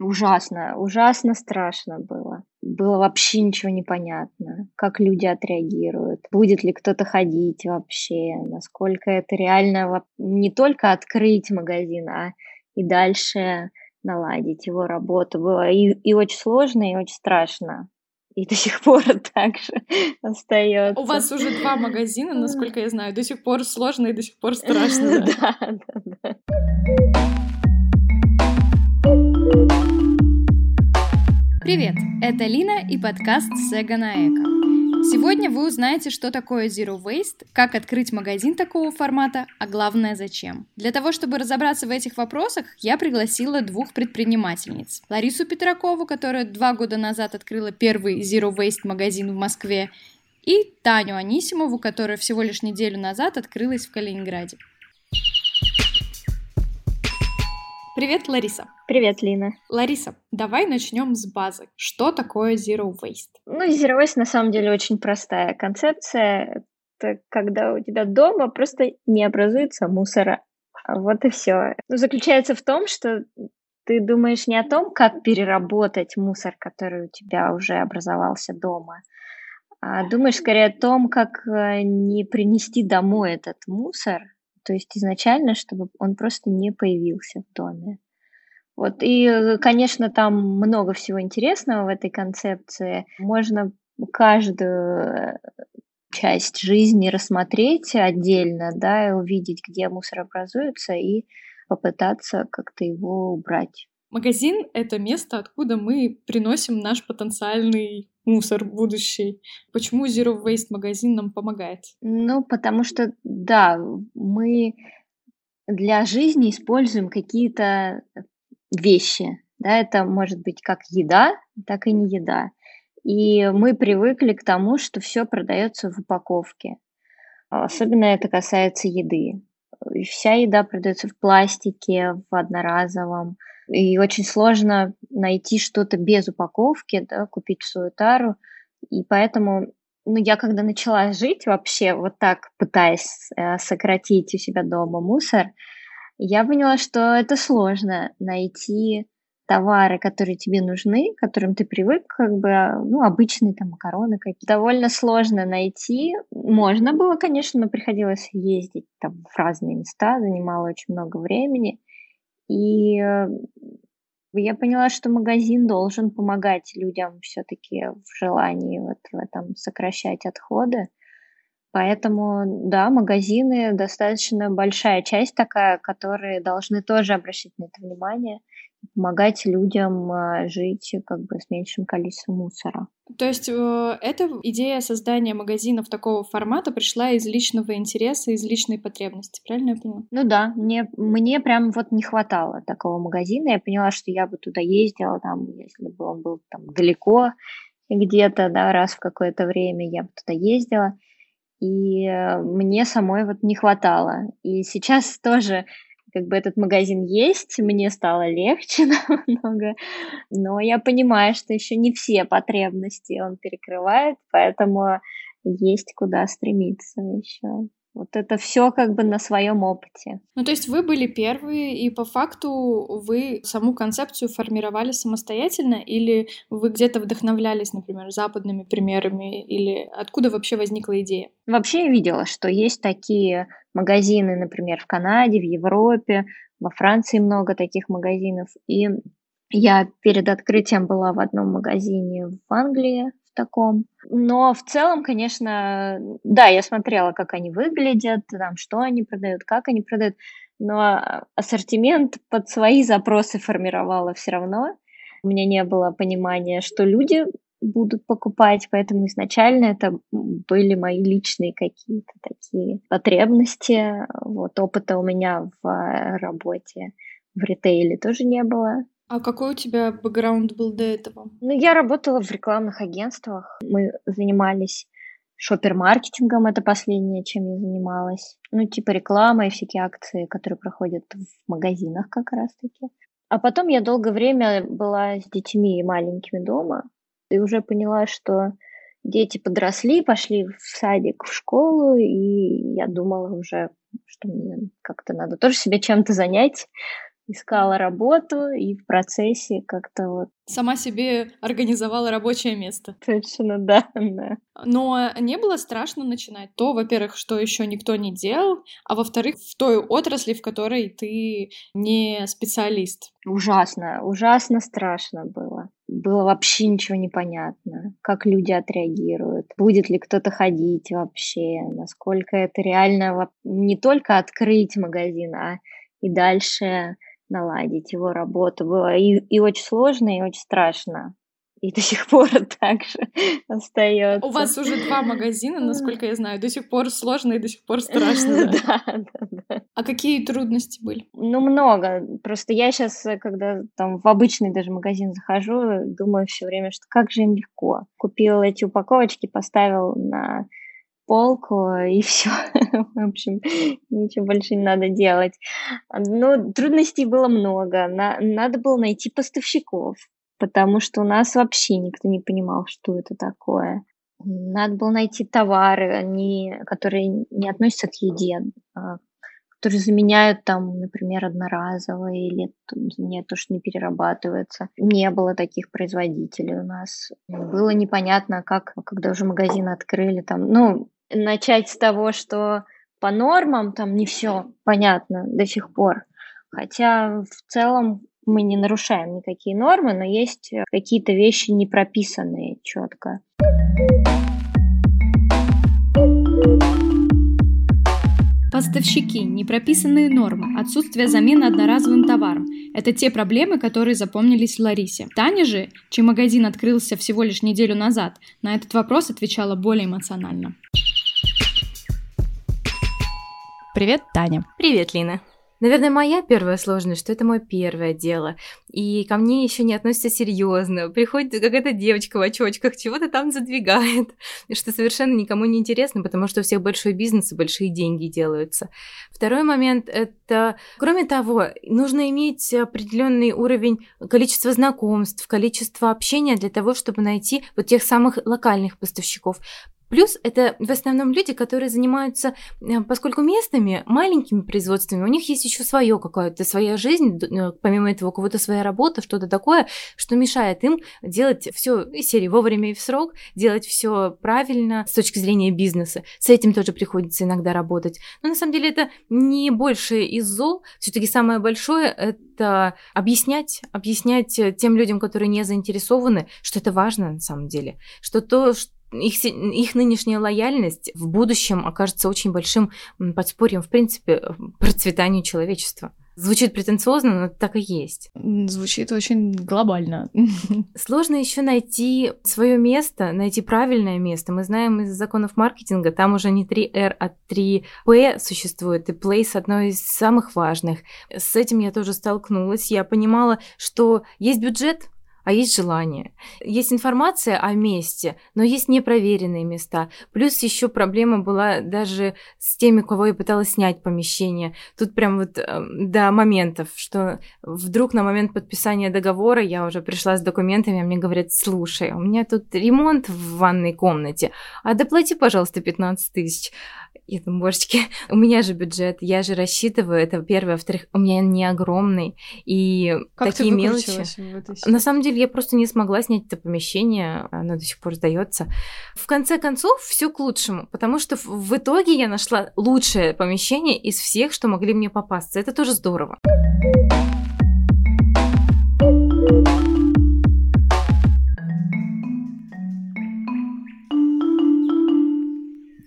Ужасно, ужасно страшно было. Было вообще ничего непонятно, как люди отреагируют, будет ли кто-то ходить вообще, насколько это реально не только открыть магазин, а и дальше наладить его работу. Было и, и очень сложно, и очень страшно. И до сих пор так же остается. У вас уже два магазина, насколько я знаю. До сих пор сложно и до сих пор страшно. Да, да, да. Привет, это Лина и подкаст Сега на Эко. Сегодня вы узнаете, что такое Zero Waste, как открыть магазин такого формата, а главное зачем. Для того, чтобы разобраться в этих вопросах, я пригласила двух предпринимательниц. Ларису Петракову, которая два года назад открыла первый Zero Waste магазин в Москве, и Таню Анисимову, которая всего лишь неделю назад открылась в Калининграде. Привет, Лариса. Привет, Лина. Лариса, давай начнем с базы. Что такое Zero Waste? Ну, Zero Waste на самом деле очень простая концепция. Это когда у тебя дома просто не образуется мусора. Вот и все. Ну, заключается в том, что ты думаешь не о том, как переработать мусор, который у тебя уже образовался дома, а думаешь скорее о том, как э, не принести домой этот мусор, то есть изначально, чтобы он просто не появился в доме. Вот, и, конечно, там много всего интересного в этой концепции. Можно каждую часть жизни рассмотреть отдельно, да, и увидеть, где мусор образуется, и попытаться как-то его убрать. Магазин — это место, откуда мы приносим наш потенциальный мусор будущий. Почему Zero Waste магазин нам помогает? Ну, потому что, да, мы для жизни используем какие-то вещи. Да, это может быть как еда, так и не еда. И мы привыкли к тому, что все продается в упаковке. Особенно это касается еды. Вся еда продается в пластике, в одноразовом, и очень сложно найти что-то без упаковки, да, купить свою тару. И поэтому, ну, я когда начала жить вообще вот так, пытаясь э, сократить у себя дома мусор, я поняла, что это сложно найти товары, которые тебе нужны, к которым ты привык, как бы, ну, обычные там макароны какие-то. Довольно сложно найти. Можно было, конечно, но приходилось ездить там в разные места, занимало очень много времени. И э, я поняла, что магазин должен помогать людям все-таки в желании вот в этом сокращать отходы. Поэтому, да, магазины достаточно большая часть такая, которые должны тоже обращать на это внимание помогать людям а, жить как бы с меньшим количеством мусора. То есть э, эта идея создания магазинов такого формата пришла из личного интереса, из личной потребности, правильно я поняла? Ну да, мне, мне прям вот не хватало такого магазина. Я поняла, что я бы туда ездила, там, если бы он был там далеко где-то, да, раз в какое-то время я бы туда ездила. И э, мне самой вот не хватало. И сейчас тоже как бы этот магазин есть, мне стало легче намного, но я понимаю, что еще не все потребности он перекрывает, поэтому есть куда стремиться еще. Вот это все как бы на своем опыте. Ну, то есть вы были первые, и по факту вы саму концепцию формировали самостоятельно, или вы где-то вдохновлялись, например, западными примерами, или откуда вообще возникла идея? Вообще я видела, что есть такие магазины, например, в Канаде, в Европе, во Франции много таких магазинов, и я перед открытием была в одном магазине в Англии, таком. Но в целом, конечно, да, я смотрела, как они выглядят, там, что они продают, как они продают, но ассортимент под свои запросы формировала все равно. У меня не было понимания, что люди будут покупать, поэтому изначально это были мои личные какие-то такие потребности. Вот опыта у меня в работе в ритейле тоже не было. А какой у тебя бэкграунд был до этого? Ну, я работала в рекламных агентствах. Мы занимались шопер-маркетингом, это последнее, чем я занималась. Ну, типа реклама и всякие акции, которые проходят в магазинах как раз-таки. А потом я долгое время была с детьми маленькими дома и уже поняла, что дети подросли, пошли в садик, в школу, и я думала уже, что мне как-то надо тоже себя чем-то занять, искала работу и в процессе как-то вот... Сама себе организовала рабочее место. Точно, да, да. Но не было страшно начинать то, во-первых, что еще никто не делал, а во-вторых, в той отрасли, в которой ты не специалист. Ужасно, ужасно страшно было. Было вообще ничего непонятно, как люди отреагируют, будет ли кто-то ходить вообще, насколько это реально не только открыть магазин, а и дальше наладить его работу. Было и, и очень сложно, и очень страшно. И до сих пор так же остается. У вас уже два магазина, насколько я знаю. До сих пор сложно и до сих пор страшно. Да, да, да. А какие трудности были? Ну, много. Просто я сейчас, когда там в обычный даже магазин захожу, думаю все время, что как же им легко. Купил эти упаковочки, поставил на полку, и все. В общем, ничего больше не надо делать. Но трудностей было много. На, надо было найти поставщиков, потому что у нас вообще никто не понимал, что это такое. Надо было найти товары, они, которые не относятся к еде, а, которые заменяют там, например, одноразовые или заменяют то, что не перерабатывается. Не было таких производителей у нас. Было непонятно, как, когда уже магазин открыли, там, ну, начать с того, что по нормам там не все понятно до сих пор. Хотя в целом мы не нарушаем никакие нормы, но есть какие-то вещи не прописанные четко. Поставщики, непрописанные нормы, отсутствие замены одноразовым товаром – это те проблемы, которые запомнились Ларисе. Таня же, чей магазин открылся всего лишь неделю назад, на этот вопрос отвечала более эмоционально. Привет, Таня. Привет, Лина. Наверное, моя первая сложность, что это мое первое дело. И ко мне еще не относятся серьезно. Приходит какая-то девочка в очочках, чего-то там задвигает, что совершенно никому не интересно, потому что у всех большой бизнес и большие деньги делаются. Второй момент это, кроме того, нужно иметь определенный уровень количества знакомств, количества общения для того, чтобы найти вот тех самых локальных поставщиков. Плюс это в основном люди, которые занимаются, э, поскольку местными, маленькими производствами, у них есть еще свое какое-то, своя жизнь, э, помимо этого у кого-то своя работа, что-то такое, что мешает им делать все из серии вовремя и в срок, делать все правильно с точки зрения бизнеса. С этим тоже приходится иногда работать. Но на самом деле это не больше из зол. Все-таки самое большое это объяснять, объяснять тем людям, которые не заинтересованы, что это важно на самом деле, что то, что их, их нынешняя лояльность в будущем окажется очень большим подспорьем, в принципе, процветанию человечества. Звучит претенциозно, но так и есть. Звучит очень глобально. Сложно еще найти свое место, найти правильное место. Мы знаем из законов маркетинга, там уже не 3R, а 3P существует, и place одно из самых важных. С этим я тоже столкнулась. Я понимала, что есть бюджет, а есть желание. Есть информация о месте, но есть непроверенные места. Плюс еще проблема была даже с теми, кого я пыталась снять помещение. Тут прям вот э, до моментов, что вдруг на момент подписания договора я уже пришла с документами, а мне говорят, слушай, у меня тут ремонт в ванной комнате, а доплати, пожалуйста, 15 тысяч. Я думаю, божечки, у меня же бюджет, я же рассчитываю, это первое. Во-вторых, у меня не огромный. И как такие мелочи. На самом деле, я просто не смогла снять это помещение, оно до сих пор сдается. В конце концов, все к лучшему, потому что в итоге я нашла лучшее помещение из всех, что могли мне попасться. Это тоже здорово.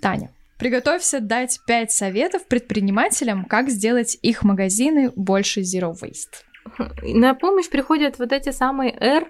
Таня, Приготовься дать 5 советов предпринимателям, как сделать их магазины больше Zero Waste. На помощь приходят вот эти самые R.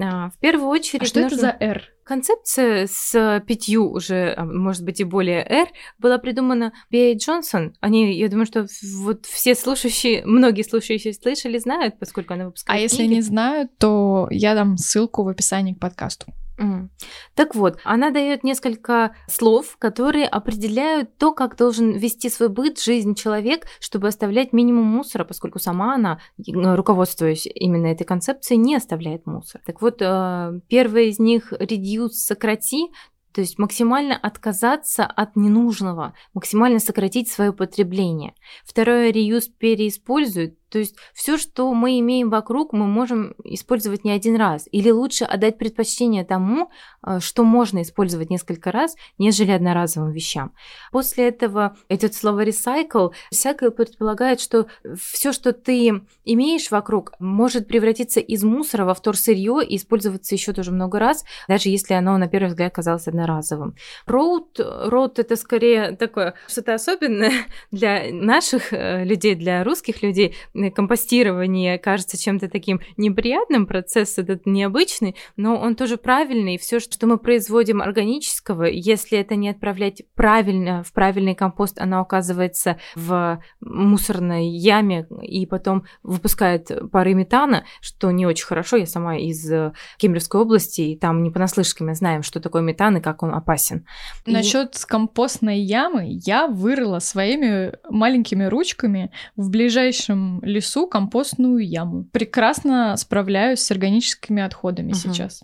А, в первую очередь... А что нужно... это за R? Концепция с пятью уже, а, может быть, и более R была придумана B.A. Джонсон. Они, я думаю, что вот все слушающие, многие слушающие слышали, знают, поскольку она выпускает А книги. если не знают, то я дам ссылку в описании к подкасту. Mm. Так вот, она дает несколько слов, которые определяют то, как должен вести свой быт, жизнь человек, чтобы оставлять минимум мусора, поскольку сама она, руководствуясь именно этой концепцией, не оставляет мусор. Так вот, э, первая из них reduce, сократи, то есть максимально отказаться от ненужного, максимально сократить свое потребление. Второе, reuse, переиспользуй, то есть все, что мы имеем вокруг, мы можем использовать не один раз. Или лучше отдать предпочтение тому, э, что можно использовать несколько раз, нежели одноразовым вещам. После этого идет слово recycle. Recycle предполагает, что все, что ты имеешь вокруг, может превратиться из мусора во вторсырье и использоваться еще тоже много раз, даже если оно на первый взгляд казалось одноразовым. Роуд, роуд это скорее такое что-то особенное для наших э, людей, для русских людей. Компостирование кажется чем-то таким неприятным, процесс этот необычный, но он тоже правильный. Все, что мы производим органического, если это не отправлять правильно в правильный компост, оно оказывается в мусорной яме и потом выпускает пары метана, что не очень хорошо. Я сама из э, Кемеровской области, и там не понаслышке мы знаем, что такое метан и как он опасен. Насчет и... компостной ямы я вырыла своими маленькими ручками в ближайшем лесу компостную яму. Прекрасно справляюсь с органическими отходами угу. сейчас.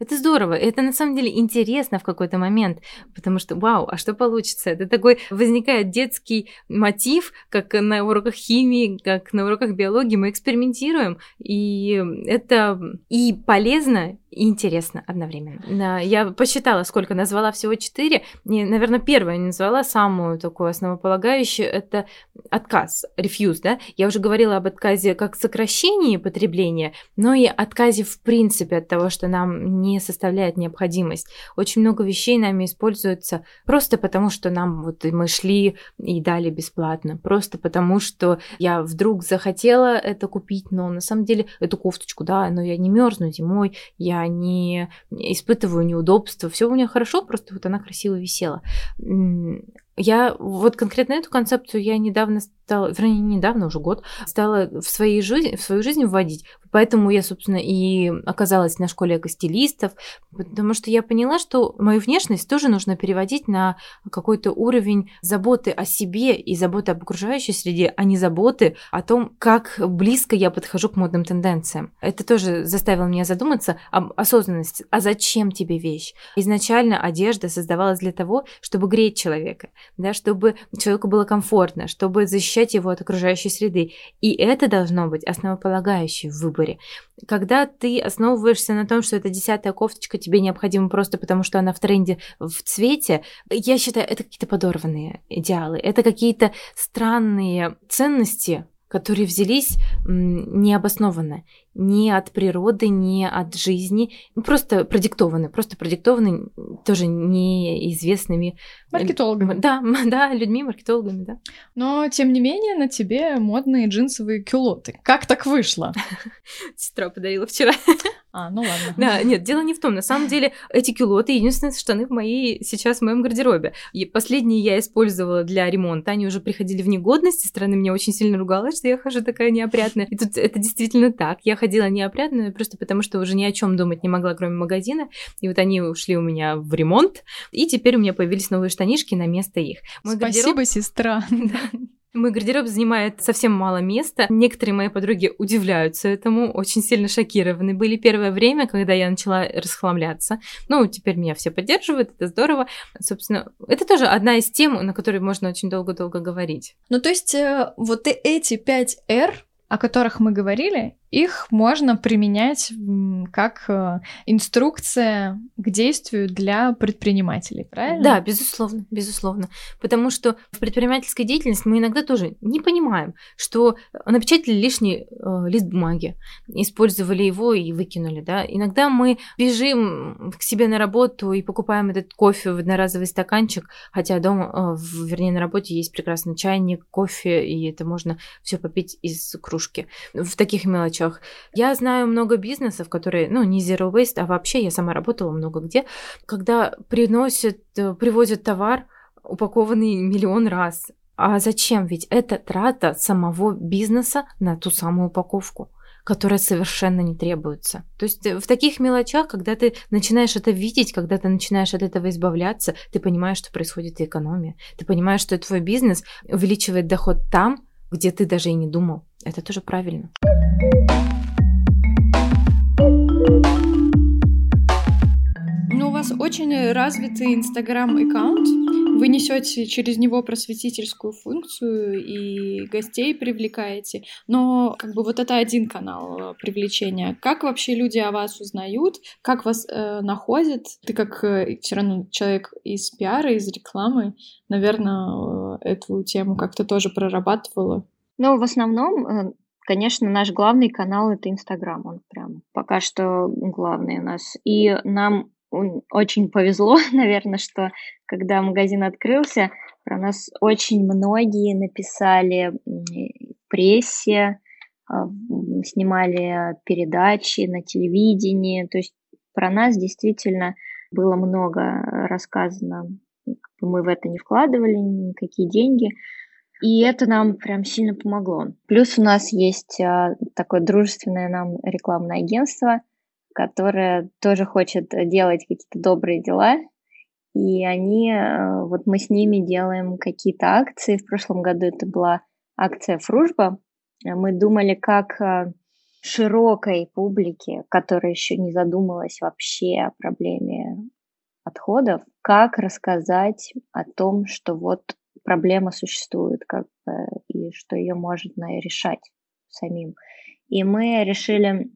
Это здорово, это на самом деле интересно в какой-то момент, потому что, вау, а что получится? Это такой возникает детский мотив, как на уроках химии, как на уроках биологии мы экспериментируем, и это и полезно, и интересно одновременно. Я посчитала, сколько назвала всего четыре. И, наверное, первое назвала самую такую основополагающую, это отказ, рефьюз, да. Я уже говорила об отказе как сокращении потребления, но и отказе в принципе от того, что нам не составляет необходимость. Очень много вещей нами используются просто потому, что нам вот мы шли и дали бесплатно, просто потому, что я вдруг захотела это купить, но на самом деле эту кофточку, да, но я не мерзну зимой, я не испытываю неудобства, все у меня хорошо, просто вот она красиво висела. Я вот конкретно эту концепцию я недавно стала, вернее, недавно, уже год, стала в, своей жизни, в свою жизнь вводить. Поэтому я, собственно, и оказалась на школе экостилистов, потому что я поняла, что мою внешность тоже нужно переводить на какой-то уровень заботы о себе и заботы об окружающей среде, а не заботы о том, как близко я подхожу к модным тенденциям. Это тоже заставило меня задуматься об осознанности. А зачем тебе вещь? Изначально одежда создавалась для того, чтобы греть человека, да, чтобы человеку было комфортно, чтобы защищать его от окружающей среды. И это должно быть основополагающее в выборе. Когда ты основываешься на том, что эта десятая кофточка тебе необходима просто потому, что она в тренде в цвете, я считаю, это какие-то подорванные идеалы, это какие-то странные ценности, которые взялись необоснованно ни от природы, ни от жизни, просто продиктованы, просто продиктованы тоже неизвестными маркетологами. Да, да, людьми, маркетологами, да. Но, тем не менее, на тебе модные джинсовые кюлоты. Как так вышло? Сестра подарила вчера. А, ну ладно. Да, нет, дело не в том. На самом деле, эти кюлоты единственные штаны в моей сейчас в моем гардеробе. И последние я использовала для ремонта. Они уже приходили в негодность, и страны меня очень сильно ругалась, что я хожу такая неопрятная. И тут это действительно так. Я ходила неопрятную просто потому, что уже ни о чем думать не могла, кроме магазина. И вот они ушли у меня в ремонт, и теперь у меня появились новые штанишки на место их. Мой Спасибо, гардероб... сестра. Мой гардероб занимает совсем мало места. Некоторые мои подруги удивляются этому, очень сильно шокированы. Были первое время, когда я начала расхламляться. Ну, теперь меня все поддерживают, это здорово. Собственно, это тоже одна из тем, на которой можно очень долго-долго говорить. Ну, то есть, э, вот эти 5 R, о которых мы говорили, их можно применять как э, инструкция к действию для предпринимателей, правильно? Да, безусловно, безусловно. Потому что в предпринимательской деятельности мы иногда тоже не понимаем, что напечатали лишний э, лист бумаги, использовали его и выкинули, да. Иногда мы бежим к себе на работу и покупаем этот кофе в одноразовый стаканчик, хотя дома, э, вернее, на работе есть прекрасный чайник, кофе, и это можно все попить из кружки. В таких мелочах вещах. Я знаю много бизнесов, которые, ну, не zero waste, а вообще я сама работала много где, когда приносят, э, привозят товар, упакованный миллион раз. А зачем? Ведь это трата самого бизнеса на ту самую упаковку которая совершенно не требуется. То есть э, в таких мелочах, когда ты начинаешь это видеть, когда ты начинаешь от этого избавляться, ты понимаешь, что происходит экономия. Ты понимаешь, что твой бизнес увеличивает доход там, где ты даже и не думал. Это тоже правильно. Ну, у вас очень развитый Инстаграм-аккаунт. Вы несете через него просветительскую функцию и гостей привлекаете, но как бы вот это один канал э, привлечения. Как вообще люди о вас узнают, как вас э, находят? Ты как э, все равно человек из пиара, из рекламы, наверное, э, эту тему как-то тоже прорабатывала. Ну, в основном, э, конечно, наш главный канал это Инстаграм, он прям пока что главный у нас. И нам очень повезло, наверное, что когда магазин открылся, про нас очень многие написали в прессе, а, снимали передачи на телевидении. То есть про нас действительно было много рассказано. Мы в это не вкладывали никакие деньги. И это нам прям сильно помогло. Плюс у нас есть а, такое дружественное нам рекламное агентство – которая тоже хочет делать какие-то добрые дела. И они, э, вот мы с ними делаем какие-то акции. В прошлом году это была акция «Фружба». Мы думали, как э, широкой публике, которая еще не задумалась вообще о проблеме отходов, как рассказать о том, что вот проблема существует, как и что ее можно решать самим. И мы решили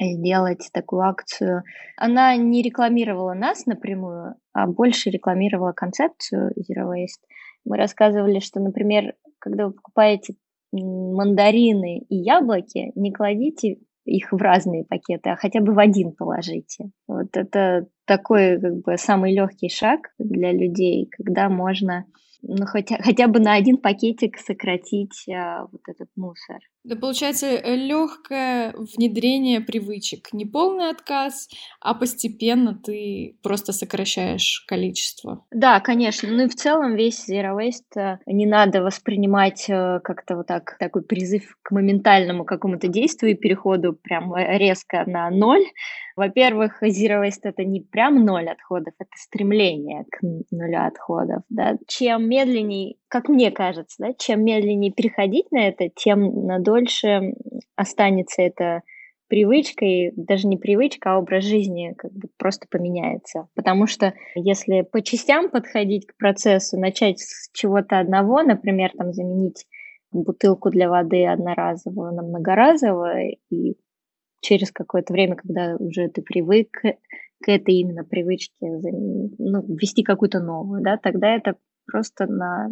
сделать такую акцию. Она не рекламировала нас напрямую, а больше рекламировала концепцию Zero Waste. Мы рассказывали, что, например, когда вы покупаете мандарины и яблоки, не кладите их в разные пакеты, а хотя бы в один положите. Вот это такой как бы самый легкий шаг для людей, когда можно ну, хотя, хотя бы на один пакетик сократить а, вот этот мусор. Да, получается, э, легкое внедрение привычек. Не полный отказ, а постепенно ты просто сокращаешь количество. Да, конечно. Ну и в целом весь Zero Waste э, не надо воспринимать э, как-то вот так, такой призыв к моментальному какому-то действию и переходу прям резко на ноль. Во-первых, Zero Waste это не прям ноль отходов, это стремление к нулю отходов. Да? Чем медленнее, как мне кажется, да, чем медленнее переходить на это, тем на дольше останется это привычкой, даже не привычка, а образ жизни как бы просто поменяется. Потому что если по частям подходить к процессу, начать с чего-то одного, например, там заменить бутылку для воды одноразовую на многоразовую, и через какое-то время, когда уже ты привык к этой именно привычке, ну, ввести какую-то новую, да, тогда это просто на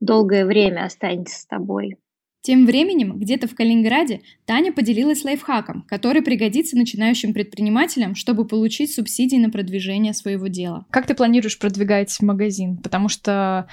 долгое время останется с тобой. Тем временем, где-то в Калининграде Таня поделилась лайфхаком, который пригодится начинающим предпринимателям, чтобы получить субсидии на продвижение своего дела. Как ты планируешь продвигать магазин? Потому что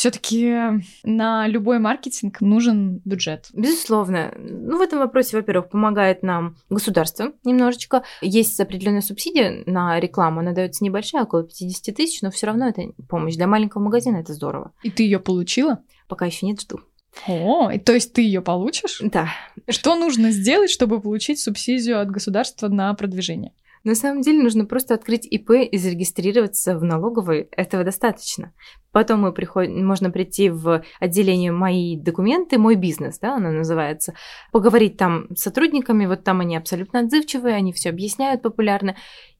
все-таки на любой маркетинг нужен бюджет. Безусловно. Ну, в этом вопросе, во-первых, помогает нам государство немножечко. Есть определенная субсидия на рекламу, она дается небольшая, около 50 тысяч, но все равно это помощь. Для маленького магазина это здорово. И ты ее получила? Пока еще нет, жду. О, то есть ты ее получишь? Да. Что нужно сделать, чтобы получить субсидию от государства на продвижение? На самом деле нужно просто открыть ИП и зарегистрироваться в налоговой. Этого достаточно. Потом мы приходим, можно прийти в отделение «Мои документы», «Мой бизнес», да, оно называется, поговорить там с сотрудниками, вот там они абсолютно отзывчивые, они все объясняют популярно,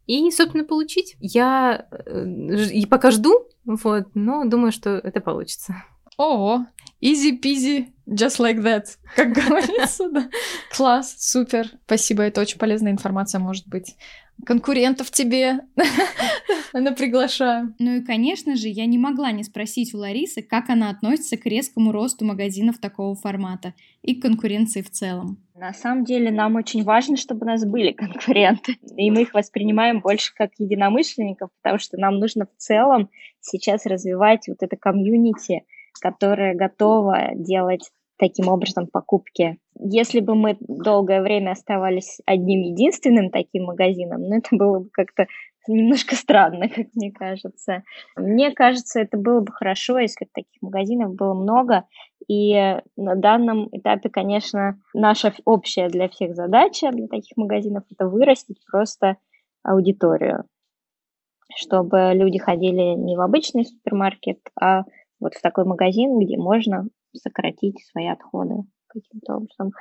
и, собственно, получить. Я э, и пока жду, вот, но думаю, что это получится. О, easy peasy, just like that, как говорится, да. Класс, супер, спасибо, это очень полезная информация может быть конкурентов тебе она приглашаю. Ну и, конечно же, я не могла не спросить у Ларисы, как она относится к резкому росту магазинов такого формата и к конкуренции в целом. На самом деле нам очень важно, чтобы у нас были конкуренты, и мы их воспринимаем больше как единомышленников, потому что нам нужно в целом сейчас развивать вот это комьюнити, которое готово делать таким образом покупки. Если бы мы долгое время оставались одним единственным таким магазином, ну, это было бы как-то немножко странно, как мне кажется. Мне кажется, это было бы хорошо, если бы таких магазинов было много. И на данном этапе, конечно, наша общая для всех задача для таких магазинов – это вырастить просто аудиторию, чтобы люди ходили не в обычный супермаркет, а вот в такой магазин, где можно сократить свои отходы каким-то образом.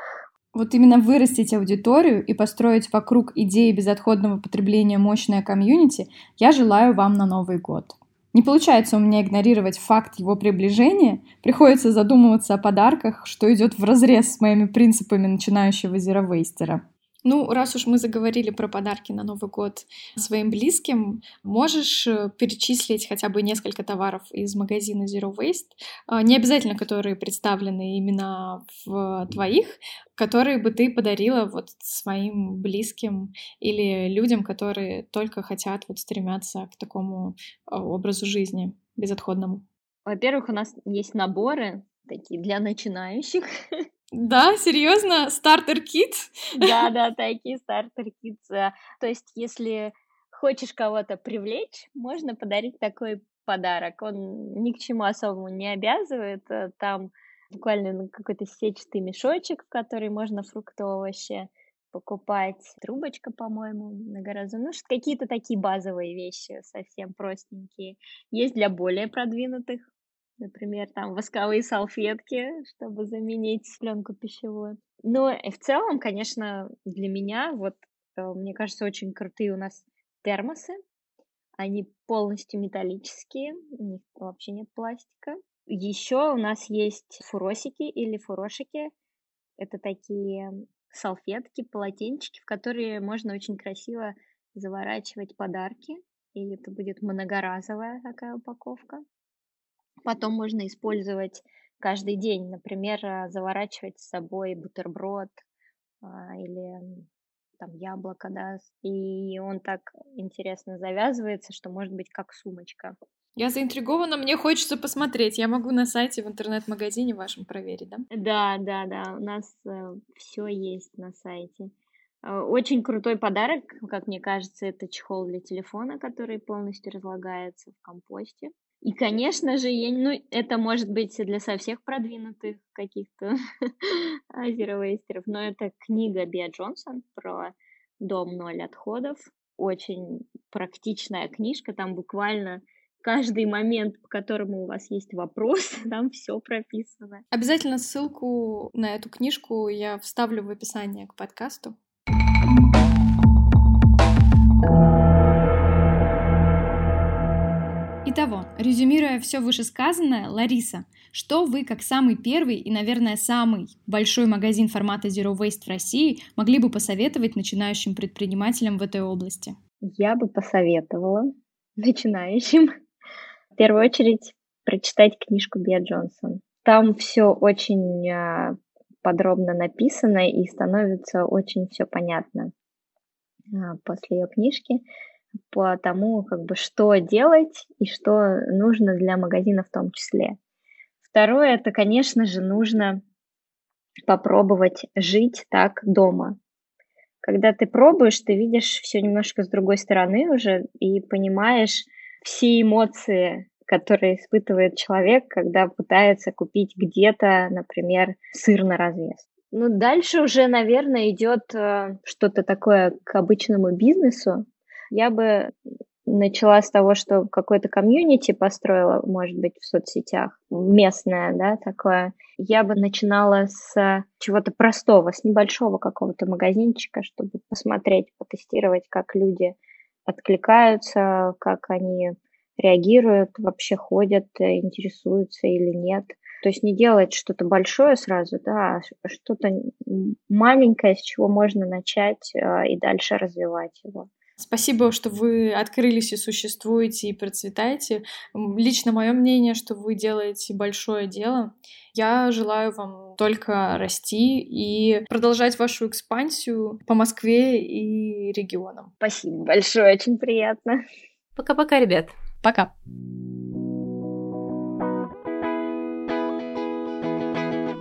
Вот именно вырастить аудиторию и построить вокруг идеи безотходного потребления мощное комьюнити я желаю вам на Новый год. Не получается у меня игнорировать факт его приближения, приходится задумываться о подарках, что идет в разрез с моими принципами начинающего зеровейстера. Ну, раз уж мы заговорили про подарки на Новый год своим близким, можешь э, перечислить хотя бы несколько товаров из магазина Zero Waste, а, не обязательно которые представлены именно в твоих, которые бы ты подарила вот своим близким или людям, которые только хотят вот стремятся к такому а, образу жизни безотходному. Во-первых, у нас есть наборы такие для начинающих. Да, серьезно? Стартер-кит? Да, да, такие стартер-кит. То есть, если хочешь кого-то привлечь, можно подарить такой подарок. Он ни к чему особому не обязывает. Э, там буквально какой-то сетчатый мешочек, в который можно фрукты, овощи покупать. Трубочка, по-моему, многоразовая. Ну, какие-то такие базовые вещи, совсем простенькие. Есть для более продвинутых например, там восковые салфетки, чтобы заменить пленку пищевую. Но в целом, конечно, для меня, вот, э, мне кажется, очень крутые у нас термосы. Они полностью металлические, у них вообще нет пластика. Еще у нас есть фуросики или фурошики. Это такие салфетки, полотенчики, в которые можно очень красиво заворачивать подарки. И это будет многоразовая такая упаковка. Потом можно использовать каждый день, например, а, заворачивать с собой бутерброд а, или там яблоко, да, и он так интересно завязывается, что может быть как сумочка. Я заинтригована, мне хочется посмотреть. Я могу на сайте в интернет-магазине вашем проверить, да? Да, да, да, у нас э, все есть на сайте. Э, очень крутой подарок, как мне кажется, это чехол для телефона, который полностью разлагается в компосте. И, конечно же, я, ну, это может быть для совсем продвинутых каких-то зеровейстеров, но это книга Биа Джонсон про дом ноль отходов. Очень практичная книжка, там буквально каждый момент, по которому у вас есть вопрос, там все прописано. Обязательно ссылку на эту книжку я вставлю в описание к подкасту. Итого, резюмируя все вышесказанное, Лариса, что вы, как самый первый и, наверное, самый большой магазин формата Zero Waste в России, могли бы посоветовать начинающим предпринимателям в этой области? Я бы посоветовала начинающим в первую очередь прочитать книжку Биа Джонсон. Там все очень а, подробно написано и становится очень все понятно а, после ее книжки по тому, как бы, что делать и что нужно для магазина в том числе. Второе, это, конечно же, нужно попробовать жить так дома. Когда ты пробуешь, ты видишь все немножко с другой стороны уже и понимаешь все эмоции, которые испытывает человек, когда пытается купить где-то, например, сыр на развес. Ну, дальше уже, наверное, идет э, что-то такое к обычному бизнесу, я бы начала с того, что какое-то комьюнити построила, может быть, в соцсетях, местное, да, такое. Я бы начинала с чего-то простого, с небольшого какого-то магазинчика, чтобы посмотреть, потестировать, как люди откликаются, как они реагируют, вообще ходят, интересуются или нет. То есть не делать что-то большое сразу, да, а что-то маленькое, с чего можно начать э, и дальше развивать его. Спасибо, что вы открылись и существуете и процветаете. Лично мое мнение, что вы делаете большое дело. Я желаю вам только расти и продолжать вашу экспансию по Москве и регионам. Спасибо большое, очень приятно. Пока-пока, ребят. Пока.